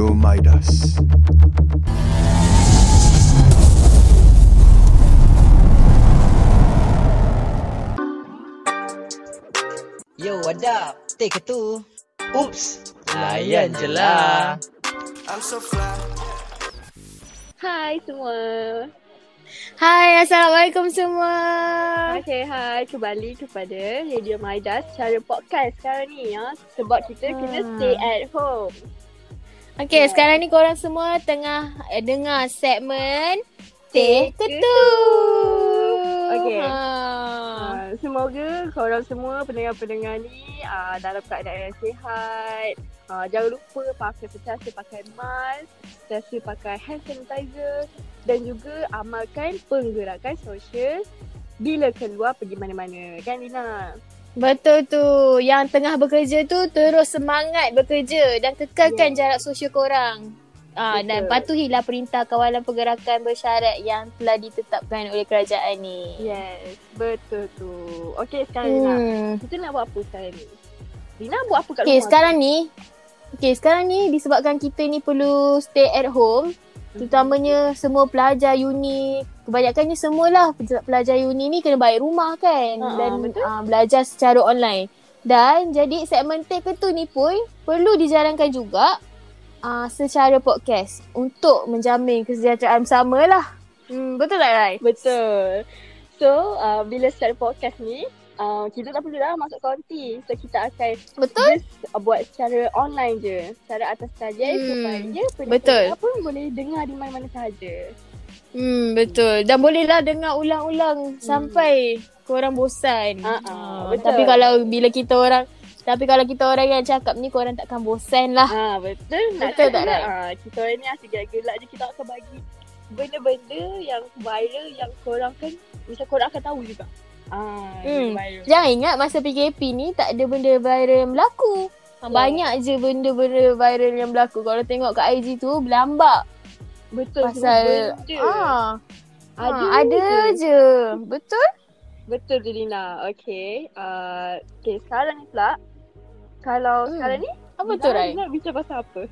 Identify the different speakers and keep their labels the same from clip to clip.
Speaker 1: Radio Midas.
Speaker 2: Yo, what up? Take ke tu? Oops.
Speaker 3: Layan je lah.
Speaker 4: Hai semua.
Speaker 5: Hai, Assalamualaikum semua.
Speaker 4: Okay, hai. Kembali kepada Radio Maidas cara podcast sekarang ni ya. Sebab kita kena
Speaker 5: Hmm.
Speaker 4: stay at home.
Speaker 5: Okay, sekarang ni korang semua tengah eh, dengar segmen Teh Ketu.
Speaker 4: Okay.
Speaker 5: Ha.
Speaker 4: Uh, semoga korang semua pendengar-pendengar ni uh, dalam keadaan yang sihat. Uh, jangan lupa pakai sentiasa pakai mask, sentiasa pakai hand sanitizer dan juga amalkan penggerakan sosial bila keluar pergi mana-mana. Kan Lina?
Speaker 5: Betul tu. Yang tengah bekerja tu terus semangat bekerja dan kekalkan
Speaker 4: Ya.
Speaker 5: jarak sosial korang. Ah, dan
Speaker 4: Betul.
Speaker 5: patuhilah perintah kawalan pergerakan bersyarat yang telah ditetapkan oleh kerajaan ni.
Speaker 4: Yes, betul tu. Okay, sekarang Lina.
Speaker 5: Hmm.
Speaker 4: Kita nak buat apa sekarang ni? Lina buat apa kat
Speaker 5: Okay,
Speaker 4: rumah?
Speaker 5: sekarang ni Okay, sekarang ni disebabkan kita ni perlu stay at home Terutamanya semua pelajar uni Kebanyakannya semualah pelajar uni ni kena balik rumah kan
Speaker 4: Ha,
Speaker 5: Dan
Speaker 4: betul.
Speaker 5: uh, belajar secara online Dan jadi segmen Teh Ketu ni pun perlu dijalankan juga uh, secara podcast Untuk menjamin kesejahteraan bersama lah hmm, Betul tak Rai?
Speaker 4: Betul. So, uh, bila start podcast ni, uh, kita tak perlu dah masuk konti. So, kita akan
Speaker 5: Betul?
Speaker 4: just uh, buat secara online je. Secara atas saja
Speaker 5: Hmm,
Speaker 4: supaya
Speaker 5: betul.
Speaker 4: pendengar pun boleh dengar di mana-mana sahaja.
Speaker 5: Hmm, betul. Dan bolehlah dengar ulang-ulang hmm. sampai korang bosan.
Speaker 4: Ah, ah,
Speaker 5: Ah,
Speaker 4: betul.
Speaker 5: Tapi kalau bila kita orang tapi kalau kita orang yang cakap ni korang takkan bosan lah.
Speaker 4: Ah, betul. Nak
Speaker 5: Betul tak, Rai?
Speaker 4: ah, kita orang ni asyik gelak-gelak je. Kita akan bagi benda-benda yang viral yang korang kan, macam korang akan tahu juga. Ah,
Speaker 5: Hmm.
Speaker 4: viral.
Speaker 5: Jangan ingat masa PKP ni tak ada benda viral yang berlaku. Ha,
Speaker 4: Ya.
Speaker 5: Banyak je benda-benda viral yang berlaku. Kalau tengok kat IG tu berlambak
Speaker 4: Betul.
Speaker 5: pasal ah,
Speaker 4: Ada,
Speaker 5: ah, ada
Speaker 4: je.
Speaker 5: je. Betul?
Speaker 4: Betul tu Lina. Okay. Uh, okay sekarang ni pula. Kalau
Speaker 5: Hmm.
Speaker 4: sekarang ni.
Speaker 5: Apa tu Rai?
Speaker 4: Lina nak bincang pasal apa?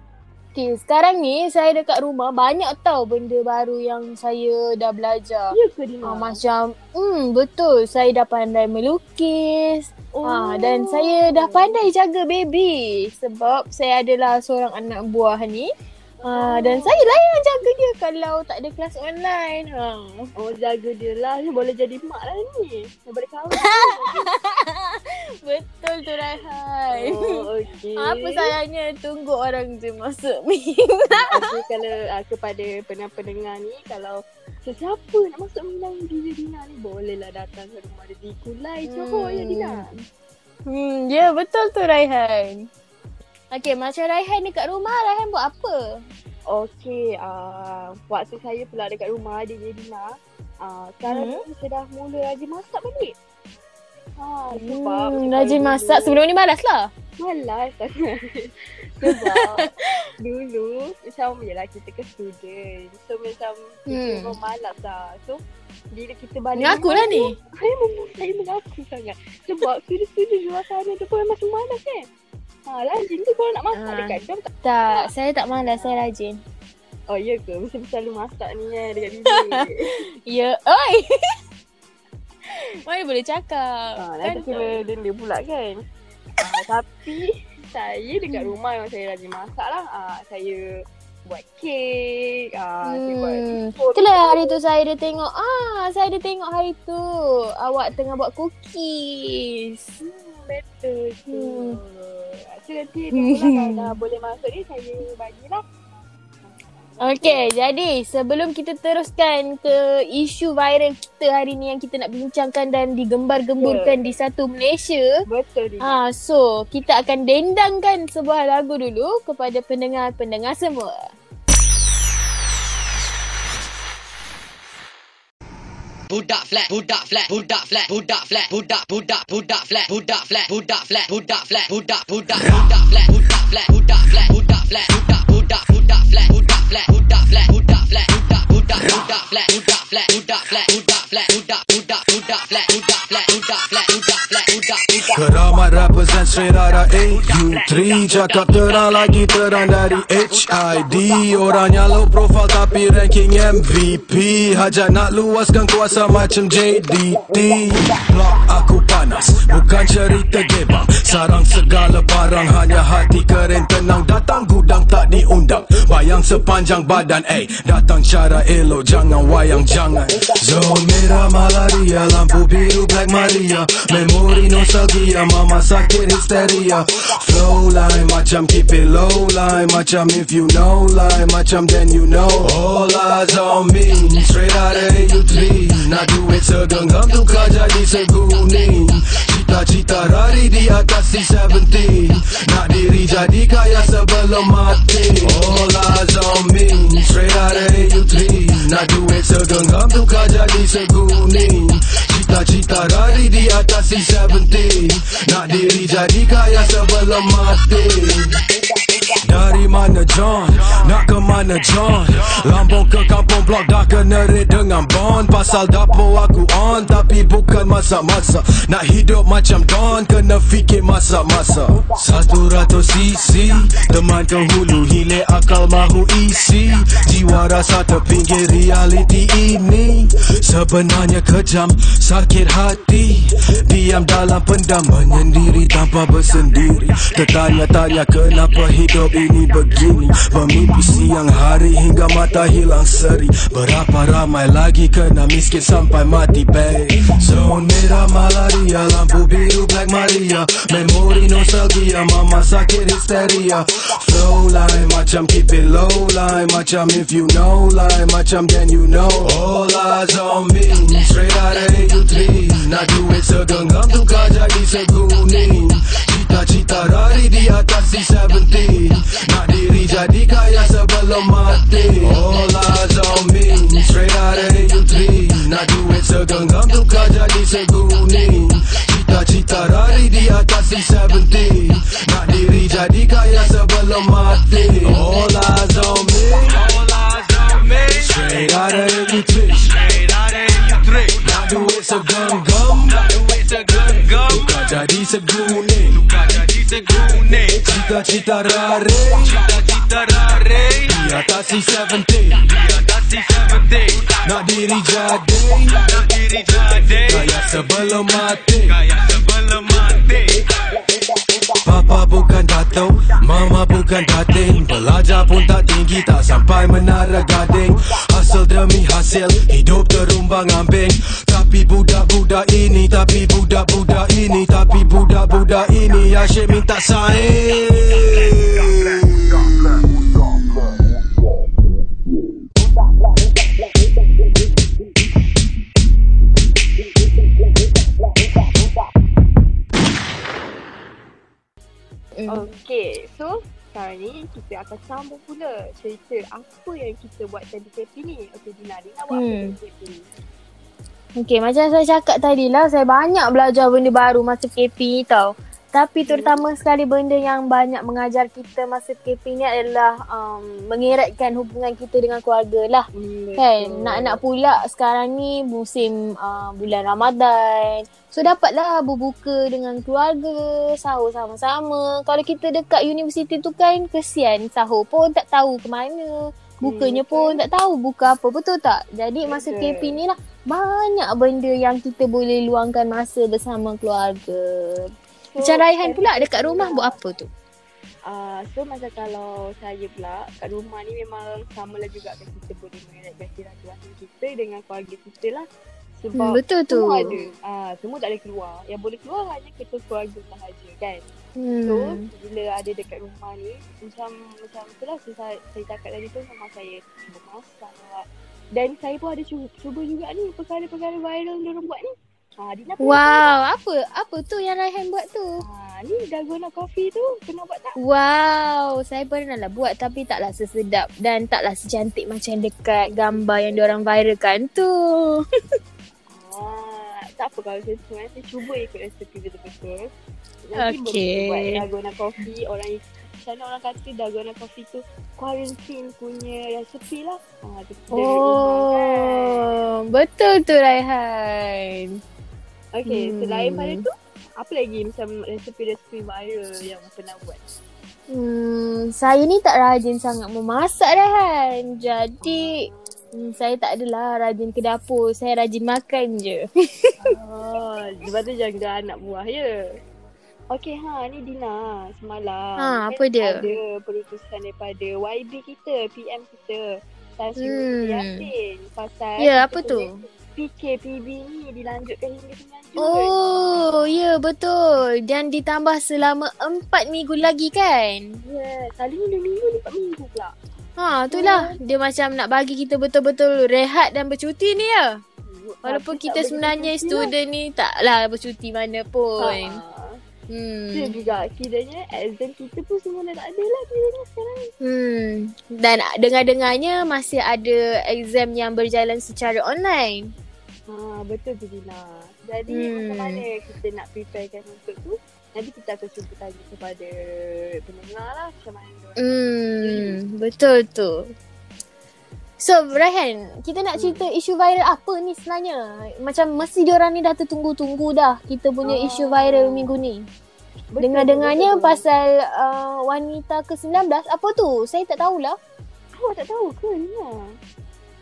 Speaker 5: Okay, sekarang ni saya dekat rumah banyak tau benda baru yang saya dah belajar.
Speaker 4: Ya ke Lina?
Speaker 5: Ah, macam hmm betul saya dah pandai melukis.
Speaker 4: oh.
Speaker 5: Ah dan saya dah pandai jaga baby sebab saya adalah seorang anak buah ni. Ah dan saya lah yang jaga dia kalau tak ada kelas online. Ha.
Speaker 4: Oh jaga dia lah. Dia boleh jadi mak lah ni. Dia boleh kahwin.
Speaker 5: Betul tu Raihan.
Speaker 4: oh okay.
Speaker 5: Apa sayangnya tunggu orang tu masuk mi.
Speaker 4: Okay kalau uh, kepada pendengar-pendengar ni. Kalau sesiapa nak masuk minang diri Lina ni. Bolehlah datang ke rumah dia di Kulai Johor ya Lina.
Speaker 5: hmm ya betul tu Raihan. Okay macam Raihan dekat rumah Raihan buat apa?
Speaker 4: Okay, uh, waktu saya pula dekat rumah dia Lina, uh, sekarang
Speaker 5: Hmm.
Speaker 4: saya dah mula rajin masak balik. Ha, sebab
Speaker 5: Hmm, rajin masak sebelum ni malas lah.
Speaker 4: Malas sangat. sebab dulu macam yelah kita ke student. So macam kita
Speaker 5: Hmm.
Speaker 4: memang malas lah. So bila kita balik
Speaker 5: Mengaku
Speaker 4: rumah
Speaker 5: lah ni.
Speaker 4: Saya, saya mengaku sangat. Sebab student-student luar sana tu pun masih malas kan. Ha, rajin tu kalau nak masak
Speaker 5: Ah.
Speaker 4: dekat jam tak.
Speaker 5: Tak, saya tak malas, saya rajin.
Speaker 4: Oh ya ke? Mesti selalu masak ni kan dekat bilik.
Speaker 5: Ya, oi. Mana boleh cakap.
Speaker 4: Ha,
Speaker 5: kan?
Speaker 4: nanti kena denda pula kan. Ha, tapi saya dekat rumah yang saya rajin masak lah. Ha, saya buat kek. Ha, saya buat
Speaker 5: Hmm. Itulah hari tu saya ada tengok. Ah, saya ada tengok hari tu. Awak tengah buat cookies.
Speaker 4: Hmm, betul tu.
Speaker 5: Hmm.
Speaker 4: So nanti lah kalau dah boleh masuk ni saya bagilah.
Speaker 5: Okey, jadi sebelum kita teruskan ke isu viral kita hari ni yang kita nak bincangkan dan digembar-gemburkan di satu Malaysia.
Speaker 4: Betul.
Speaker 5: Ah, so kita akan dendangkan sebuah lagu dulu kepada pendengar-pendengar semua.
Speaker 2: Budak flat, budak flat, budak flat, budak flat, budak budak budak flat, budak flat, budak flat, budak flat, budak budak budak flat, budak flat, budak flat, budak flat, budak budak budak flat, budak flat, budak flat, budak flat, budak budak budak flat, budak flat, budak flat, budak budak budak flat, budak flat, budak flat,
Speaker 1: Keramat Macam straight out of AU3 Cakap terang lagi terang dari HID Orangnya low profile tapi ranking MVP Hajat nak luaskan kuasa macam JDT Blok aku panas Bukan cerita gebang. Sarang segala barang Hanya hati keren tenang. Datang gudang tak diundang Bayang sepanjang badan Eh. Datang cara elok Jangan wayang jangan. Zone merah malaria Lampu biru black maria. Memori nostalgia Mama sakit hysteria Flow line Macam keep it low line. Macam if you know line Macam then you know. All eyes on me Straight out of AU3 Nak duit segenggam Tukar jadi seguning Cita-cita rari di atas C70 Nak diri jadi kaya sebelum mati. All eyes on me Straight out of AU3 Nak duit segenggam tukar jadi seguning Cita-cita rari di atas C70 Nak diri jadi kaya sebelum mati dari mana John? Nak ke mana John? Lambung ke kampung blok dah kena red dengan bond. Pasal dapur aku on tapi bukan masa-masa. Nak hidup macam Don kena fikir masa-masa. Satu ratus cc Teman ke hulu hilir akal mahu isi. Jiwa rasa terpinggir realiti ini. Sebenarnya kejam sakit hati. Diam dalam pendam menyendiri tanpa bersendiri. Tertanya-tanya kenapa hidup ini begini Bermimpi siang hari hingga mata hilang seri Berapa ramai lagi kena miskin sampai mati babe Zone merah malaria Lampu biru black maria. Memori nostalgia Mama sakit hysteria. Flow line macam keep it low line Macam if you know line Macam then you know. All eyes on me Straight out of AU3 Nak duit segenggam tukar jadi seguning Mula cita dari di atas si 70 Nak diri jadi kaya sebelum mati. Ola zombie Straight out of U3 Nak duit segenggam tukar jadi seguni. Cita-cita dari di atas si 70 Nak diri jadi kaya sebelum mati. Ola zombie Ola zombie Straight out of U3 Straight out of U3 do segenggam Selalu segenggam Bukan jadi seguning Bukan jadi seguning Cita-cita rare Cita-cita rare Di atas si 17 Di atas si 17 Nak diri jadi Nak diri jadi Kaya sebelum mati Kaya sebelum mati Papa bukan dato Mama bukan dating Belajar pun tak tinggi Tak sampai menara gading. Hasil demi hasil Hidup terumbang ambing. Tapi budak-budak ini Tapi budak-budak ini Tapi budak-budak ini. Asyik minta saing
Speaker 4: so sekarang ni kita akan sambung pula cerita apa yang kita buat time PKP ni. Okay, Dina, Dina buat apa
Speaker 5: Hmm.
Speaker 4: time PKP ni?
Speaker 5: Okay, macam saya cakap tadi lah, saya banyak belajar benda baru masa KP ni tau. Tapi terutama sekali benda yang banyak mengajar kita masa KP ni adalah um, mengeratkan hubungan kita dengan keluarga lah.
Speaker 4: Hmm,
Speaker 5: Kan,
Speaker 4: betul.
Speaker 5: nak-nak pula sekarang ni musim uh, bulan Ramadan. So dapatlah berbuka dengan keluarga, sahur sama-sama. Kalau kita dekat universiti tu kan kesian sahur pun tak tahu ke mana. Bukanya
Speaker 4: Hmm,
Speaker 5: pun tak tahu buka apa, betul tak? Jadi masa
Speaker 4: Betul.
Speaker 5: KP ni lah banyak benda yang kita boleh luangkan masa bersama keluarga.
Speaker 4: So,
Speaker 5: Macam Raihan
Speaker 4: time
Speaker 5: pula dekat rumah buat apa tu?
Speaker 4: Uh, so macam kalau saya pula kat rumah ni memang sama lah juga kan kita boleh mengeratkan silaturahmi kita dengan keluarga kita lah. Sebab
Speaker 5: Hmm, betul tu.
Speaker 4: semua ada. Uh, semua tak boleh keluar. Yang boleh keluar hanya kita keluarga sahaja kan. So
Speaker 5: Hmm.
Speaker 4: bila ada dekat rumah ni macam macam tu lah saya, saya cakap tadi tu memang saya cuba masak. Dan saya pun ada cuba, cuba juga ni perkara-perkara viral yang diorang buat ni. Ha, Dina
Speaker 5: Wow, apa apa tu yang Raihan buat tu?
Speaker 4: Ha, ni dalgona coffee tu pernah buat tak?
Speaker 5: Wow, saya pernah lah buat tapi taklah sesedap dan taklah secantik macam dekat gambar yang diorang viralkan tu.
Speaker 4: Ah, tak apa kalau macam tu kan. Saya cuba ikut resepi betul-betul.
Speaker 5: Okey.
Speaker 4: buat dalgona coffee. Orang mana orang kata dalgona coffee tu quarantine punya resepi lah. Ah, tu kita ambil rumah kan.
Speaker 5: Oh, betul tu Raihan.
Speaker 4: Okay,
Speaker 5: Hmm.
Speaker 4: selain pada tu, Apa lagi macam resepi-resepi viral yang pernah buat?
Speaker 5: Hmm, saya ni tak rajin sangat memasak Rehan. Jadi hmm, saya tak adalah rajin ke dapur. Saya rajin makan je.
Speaker 4: Oh, lepas tu jaga anak buah ya. Okey ha, ni Dina semalam.
Speaker 5: Ha,
Speaker 4: kan
Speaker 5: apa dia?
Speaker 4: Ada perutusan daripada YB kita, PM kita. Tan Sri
Speaker 5: Hmm.
Speaker 4: Yasin pasal
Speaker 5: Ya, apa
Speaker 4: kita PKPB ni dilanjutkan hingga 9 Jun.
Speaker 5: Oh, ya betul. Dan ditambah selama empat minggu lagi kan?
Speaker 4: Ya, selalunya 2 minggu ni 4 minggu pula.
Speaker 5: Ha, itulah. Dia macam nak bagi kita betul-betul rehat dan bercuti ni ya. Walaupun
Speaker 4: Tapi
Speaker 5: kita sebenarnya
Speaker 4: bercuti lah.
Speaker 5: student ni taklah bercuti mana pun.
Speaker 4: Ha.
Speaker 5: Hmm.
Speaker 4: Dia juga kiranya exam kita pun semua dah tak ada lah kiranya sekarang.
Speaker 5: Hmm. Dan dengar-dengarnya masih ada exam yang berjalan secara online.
Speaker 4: Ha, betul tu Dina. Jadi
Speaker 5: Hmm.
Speaker 4: macam mana kita nak preparekan untuk tu? Nanti kita akan cuba tanya kepada pendengar lah macam mana.
Speaker 5: Hmm, betul tu. So, Raihan, kita nak cerita isu viral apa ni sebenarnya? Macam mesti diorang ni dah tertunggu-tunggu dah kita punya
Speaker 4: Ah.
Speaker 5: isu viral minggu ni.
Speaker 4: Betul
Speaker 5: Dengar-dengarnya
Speaker 4: tu, betul tu.
Speaker 5: pasal uh, wanita ke-19, apa tu? Saya tak tahulah.
Speaker 4: Awak tak tahu ke Dina?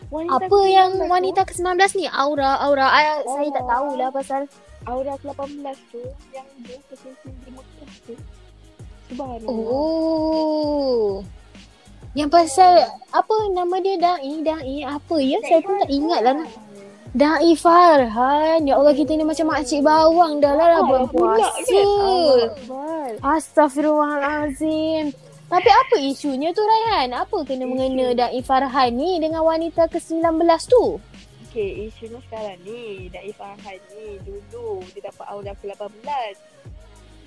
Speaker 4: Wanita
Speaker 5: Apa
Speaker 4: ke-19
Speaker 5: yang wanita ke-19 ni? Aura, aura. Ah, Saya tak
Speaker 4: Oh.
Speaker 5: tahulah pasal
Speaker 4: Aura ke-18 tu yang dia kesinsin di Mekah tu. Subhanallah.
Speaker 5: Oh. Yang pasal apa nama dia Dai Dai apa ya saya pun tak ingat lah. Dai Farhan Ya Allah kita ni macam makcik bawang dah lah, lah bulan puasa Astaghfirullahalazim Tapi apa isunya tu Raihan? Apa kena mengena Dai Farhan ni dengan wanita ke-19 tu?
Speaker 4: Okay, isunya sekarang ni, Daif Farhan ni dulu dia dapat aura ke-18.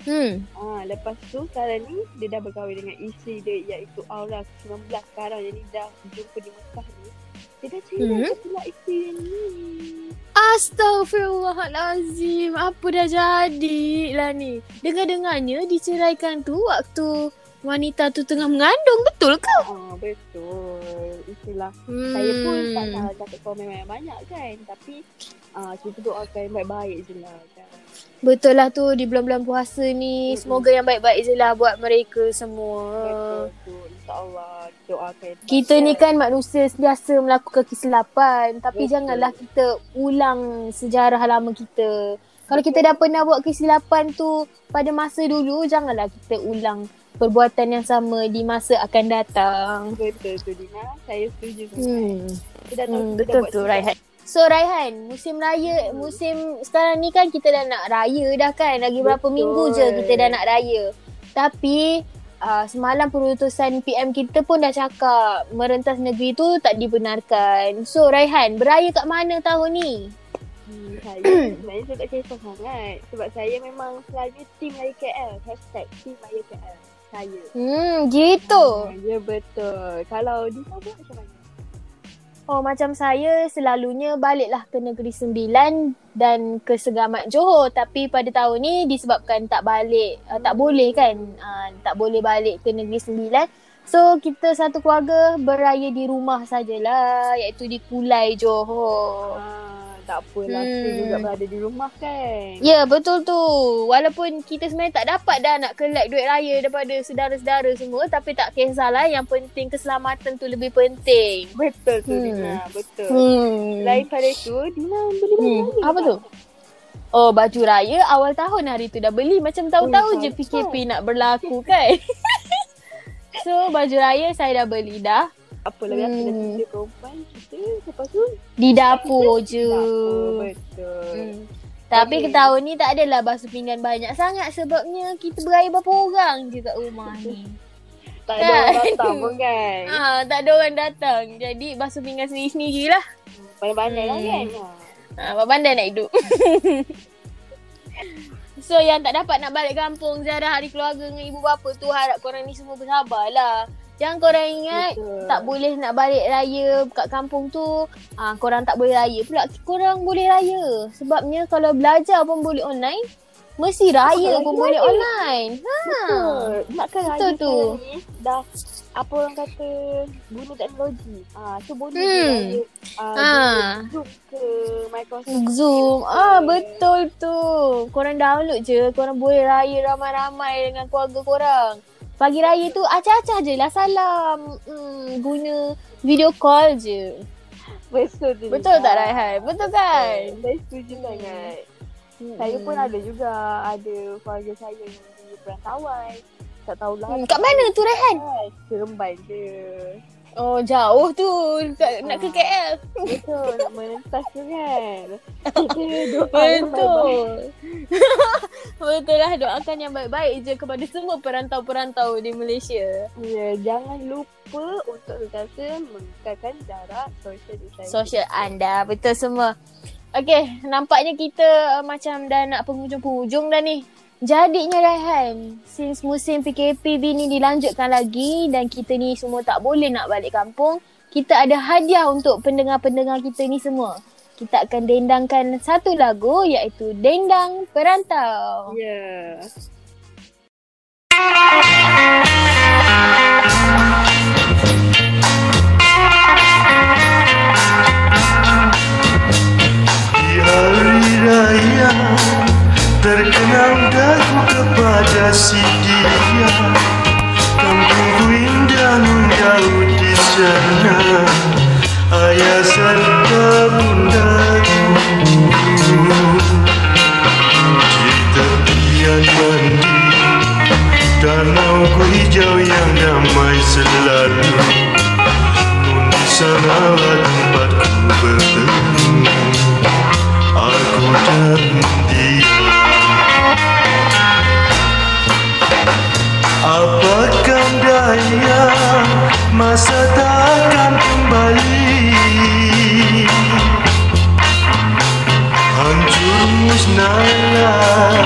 Speaker 5: Hmm.
Speaker 4: Ah, lepas tu sekarang ni dia dah berkahwin dengan isteri dia iaitu Aura ke-19 sekarang ni dah jumpa di Mekah ni. Dia dah cerita mm-hmm. pula isteri dia ni.
Speaker 5: Astaghfirullahalazim. Apa dah jadi lah ni? Dengar-dengarnya diceraikan tu waktu wanita tu tengah mengandung. Betul ke?
Speaker 4: Ah, betul. Itulah.
Speaker 5: Hmm.
Speaker 4: Saya pun tak nak dapat komen banyak-banyak kan. Tapi ah, kita doakan yang baik-baik je lah kan.
Speaker 5: Betul lah tu di bulan-bulan puasa ni.
Speaker 4: Mm-mm.
Speaker 5: Semoga yang baik-baik je lah buat mereka semua.
Speaker 4: Betul tu. InsyaAllah doakan.
Speaker 5: Kita ni kan manusia biasa melakukan kesilapan. Tapi
Speaker 4: Betul.
Speaker 5: janganlah kita ulang sejarah lama kita. Kalau kita dah pernah buat kesilapan tu pada masa dulu, janganlah kita ulang perbuatan yang sama di masa akan datang.
Speaker 4: Betul tu Dina. Saya setuju. Hmm.
Speaker 5: Hmm.
Speaker 4: Kita dah tahu
Speaker 5: Hmm, betul tu. Raihan. So Raihan, musim raya, musim sekarang ni kan kita dah nak raya dah kan. Lagi berapa
Speaker 4: Betul.
Speaker 5: minggu je kita dah nak raya. Tapi uh, semalam perutusan PM kita pun dah cakap merentas negeri tu tak dibenarkan. So Raihan, beraya kat mana tahun ni?
Speaker 4: Hmm, saya sebenarnya saya tak kisah sangat. Sebab saya memang selalu tim Raya KL. Hashtag tim Raya KL. Saya.
Speaker 5: Hmm, gitu.
Speaker 4: Ah, ya betul. Kalau Dina buat macam mana?
Speaker 5: Oh macam saya selalunya baliklah ke Negeri Sembilan dan ke Segamat Johor tapi pada tahun ni disebabkan tak balik uh, tak boleh kan uh, tak boleh balik ke Negeri Sembilan so kita satu keluarga beraya di rumah sajalah iaitu di Kulai Johor.
Speaker 4: Ah, tak apalah.
Speaker 5: Hmm.
Speaker 4: Kita juga berada di rumah kan.
Speaker 5: Ya betul tu. Walaupun kita sebenarnya tak dapat dah nak collect duit raya daripada saudara-saudara semua tapi tak kisahlah yang penting keselamatan tu lebih penting.
Speaker 4: Betul tu
Speaker 5: Hmm.
Speaker 4: Dina. Betul.
Speaker 5: Hmm.
Speaker 4: Selain pada itu, Dina beli baju
Speaker 5: Hmm.
Speaker 4: raya
Speaker 5: Apa
Speaker 4: tak?
Speaker 5: tu? Oh baju raya awal tahun hari tu dah beli Macam tahu-tahu
Speaker 4: Oh,
Speaker 5: je
Speaker 4: tak
Speaker 5: PKP nak berlaku kan So baju raya saya dah beli dah
Speaker 4: Biasa dah
Speaker 5: Hmm.
Speaker 4: kita perempuan kita lepas tu
Speaker 5: Di dapur je
Speaker 4: dapur. Betul.
Speaker 5: hmm. Tapi
Speaker 4: Okey.
Speaker 5: ke tahun ni tak adalah basuh pinggan banyak sangat Sebabnya kita beraya berapa orang je kat rumah ni
Speaker 4: Tak ada orang datang pun kan.
Speaker 5: ah, Tak ada orang datang Jadi basuh pinggan sendiri-sendiri lah
Speaker 4: Pandai-pandai lah
Speaker 5: Hmm.
Speaker 4: kan.
Speaker 5: Ah, Abang pandai nak hidup. so yang tak dapat nak balik kampung ziarah hari keluarga dengan ibu bapa tu harap korang ni semua bersabarlah. Jangan korang ingat
Speaker 4: Betul.
Speaker 5: tak boleh nak balik raya kat kampung tu, ah korang tak boleh raya pula. Korang boleh raya. Sebabnya kalau belajar pun boleh online, mesti raya
Speaker 4: lagi
Speaker 5: pun boleh
Speaker 4: raya.
Speaker 5: online. Ha.
Speaker 4: Betul.
Speaker 5: Betul
Speaker 4: raya
Speaker 5: tu.
Speaker 4: ni dah apa orang kata guna teknologi. Ah, so boleh
Speaker 5: Hmm.
Speaker 4: hmm. ah,
Speaker 5: Ah.
Speaker 4: Zoom ke Microsoft.
Speaker 5: Zoom. Ah betul tu. Korang download je. Korang boleh raya ramai-ramai dengan keluarga korang. Pagi raya tu acah-acah je lah salam. Hmm, guna video call je.
Speaker 4: Betul tu.
Speaker 5: Betul tak Raihan? Betul kan?
Speaker 4: Saya setuju sangat.
Speaker 5: Hmm.
Speaker 4: Saya pun ada juga ada keluarga saya yang di perantauan. Tak tahulah.
Speaker 5: Hmm, kat mana tu Raihan?
Speaker 4: Seremban je.
Speaker 5: Oh jauh tu. Kat, nak ke KL.
Speaker 4: Betul, nak menentas tu kan.
Speaker 5: Betul. Betul lah doakan yang baik-baik je kepada semua perantau-perantau di Malaysia.
Speaker 4: Ya, jangan lupa untuk sentiasa mengekalkan jarak social distancing.
Speaker 5: Sosial anda betul semua. Okay, nampaknya kita uh, macam dah nak penghujung-penghujung dah ni. Jadinya Raihan, since musim PKP ni dilanjutkan lagi dan kita ni semua tak boleh nak balik kampung, kita ada hadiah untuk pendengar-pendengar kita ni semua. Kita akan dendangkan satu lagu iaitu Dendang Perantau.
Speaker 4: Ya.
Speaker 6: Di Terkenang dagu kepada si dia. Kampungku indah menjauh di sana. Ayah serta bundaku. Di tepian mandi. Danau hijau yang damai selalu. Di sanalah tempatku Masa tak akan kembali. Hancur musnahlah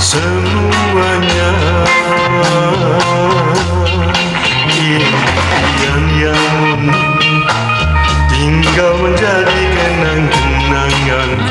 Speaker 6: Semuanya. Impian yang tinggal menjadi kenang-kenanganku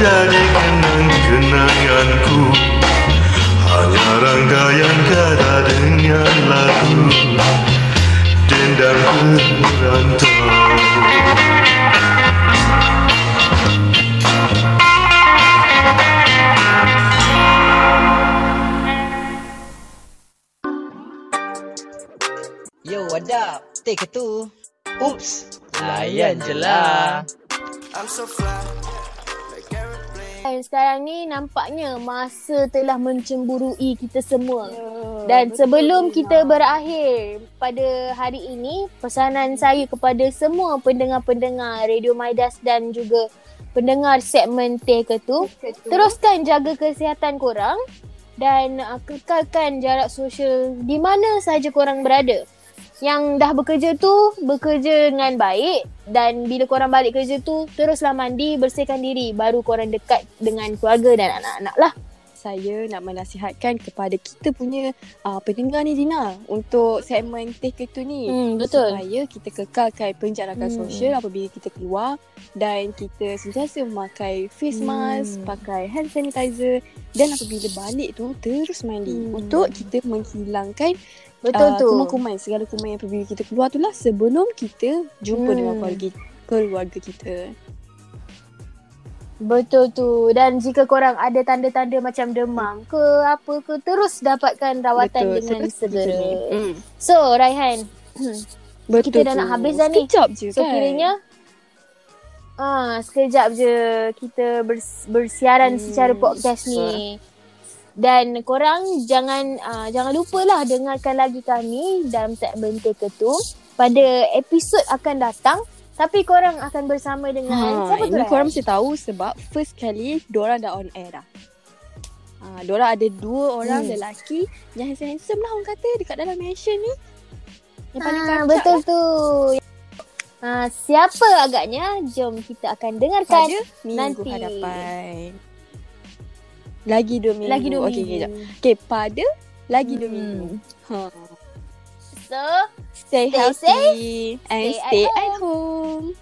Speaker 6: Menjadi kenang-kenanganku Hanya rangkaian kata dengan lagu Dendang perantau
Speaker 2: Yo, what up? Take two. Oops.
Speaker 3: Layan je lah.
Speaker 5: Dan sekarang ni nampaknya masa telah mencemburui kita semua.
Speaker 4: Ya,
Speaker 5: Dan
Speaker 4: betul,
Speaker 5: sebelum
Speaker 4: Lina.
Speaker 5: kita berakhir pada hari ini, pesanan saya kepada semua pendengar-pendengar Radio Maidas dan juga pendengar segmen Teh Ketu,
Speaker 4: Ketu.
Speaker 5: teruskan jaga kesihatan korang dan uh, kekalkan jarak sosial di mana sahaja korang berada. Yang dah bekerja tu, bekerja dengan baik dan bila korang balik kerja tu, teruslah mandi, bersihkan diri baru korang dekat dengan keluarga dan anak-anak lah.
Speaker 7: Saya nak menasihatkan kepada kita punya uh, pendengar ni Dina untuk segmen Teh Ketu ni.
Speaker 5: Hmm, betul.
Speaker 7: Supaya kita kekalkan penjarakan
Speaker 5: Hmm.
Speaker 7: sosial apabila kita keluar dan kita sentiasa memakai face mask,
Speaker 5: Hmm.
Speaker 7: pakai hand sanitizer dan apabila balik tu terus mandi
Speaker 5: Hmm.
Speaker 7: untuk kita menghilangkan
Speaker 5: Betul
Speaker 7: uh,
Speaker 5: tu.
Speaker 7: kuman-kuman segala kuman yang apabila kita keluar tu lah sebelum kita jumpa
Speaker 5: Hmm.
Speaker 7: dengan keluarga keluarga kita.
Speaker 5: Betul tu. Dan jika korang ada tanda-tanda macam demam ke apa ke terus dapatkan rawatan
Speaker 7: Betul,
Speaker 5: dengan
Speaker 7: terus
Speaker 5: segera.
Speaker 7: Hmm.
Speaker 5: So Raihan,
Speaker 7: Betul
Speaker 5: kita dah
Speaker 7: tu.
Speaker 5: nak habis dah ni.
Speaker 7: Sekejap je
Speaker 5: So
Speaker 7: kan.
Speaker 5: kiranya ah sekejap je kita bers, bersiaran
Speaker 7: Hmm,
Speaker 5: secara podcast ni. Dan korang jangan uh, jangan lupalah dengarkan lagi kami dalam segmen Ketum pada episod akan datang. Tapi korang akan bersama dengan
Speaker 7: Ha,
Speaker 5: siapa tu?
Speaker 7: ini korang mesti tahu sebab first kali Dora dah on air dah. Ha, Dora ada dua orang
Speaker 5: Hmm.
Speaker 7: lelaki yang handsome-handsome lah orang kata dekat dalam mansion ni. Yang paling kacak
Speaker 5: betul
Speaker 7: lah.
Speaker 5: tu. Ah, siapa agaknya? Jom kita akan dengarkan
Speaker 7: Pada minggu
Speaker 5: nanti.
Speaker 7: hadapan. Lagi dua minggu.
Speaker 5: lagi dua minggu.
Speaker 7: kejap. Okey, pada lagi dua
Speaker 5: Hmm.
Speaker 7: minggu. Ha.
Speaker 5: So,
Speaker 7: Stay,
Speaker 5: Stay
Speaker 7: healthy and
Speaker 5: stay at
Speaker 7: stay at home.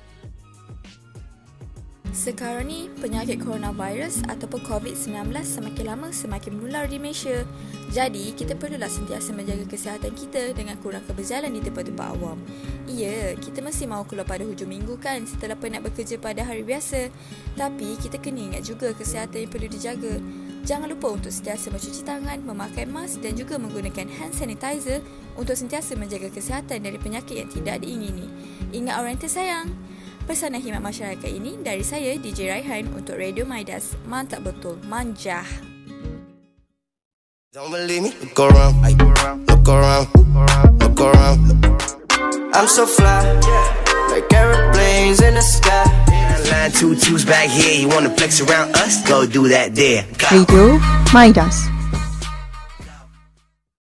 Speaker 8: Sekarang ni, penyakit coronavirus ataupun COVID-19 semakin lama semakin menular di Malaysia. Jadi, kita perlulah sentiasa menjaga kesihatan kita dengan kurang berjalan di tempat-tempat awam. Ya, kita mesti mahu keluar pada hujung minggu kan setelah penat bekerja pada hari biasa. Tapi, kita kena ingat juga kesihatan yang perlu dijaga. Jangan lupa untuk sentiasa mencuci tangan, memakai mask dan juga menggunakan hand sanitizer untuk sentiasa menjaga kesihatan dari penyakit yang tidak diingini. Ingat orang yang tersayang. Pesanan khidmat masyarakat ini dari saya DJ Raihan untuk Radio Maidas. Mantap betul, manjah.
Speaker 9: Don't believe me? Look around, look around, look around. I'm so fly, like airplanes in the sky. Line two twos back here, you wanna flex around us? Go do that there.
Speaker 10: Radio Midas.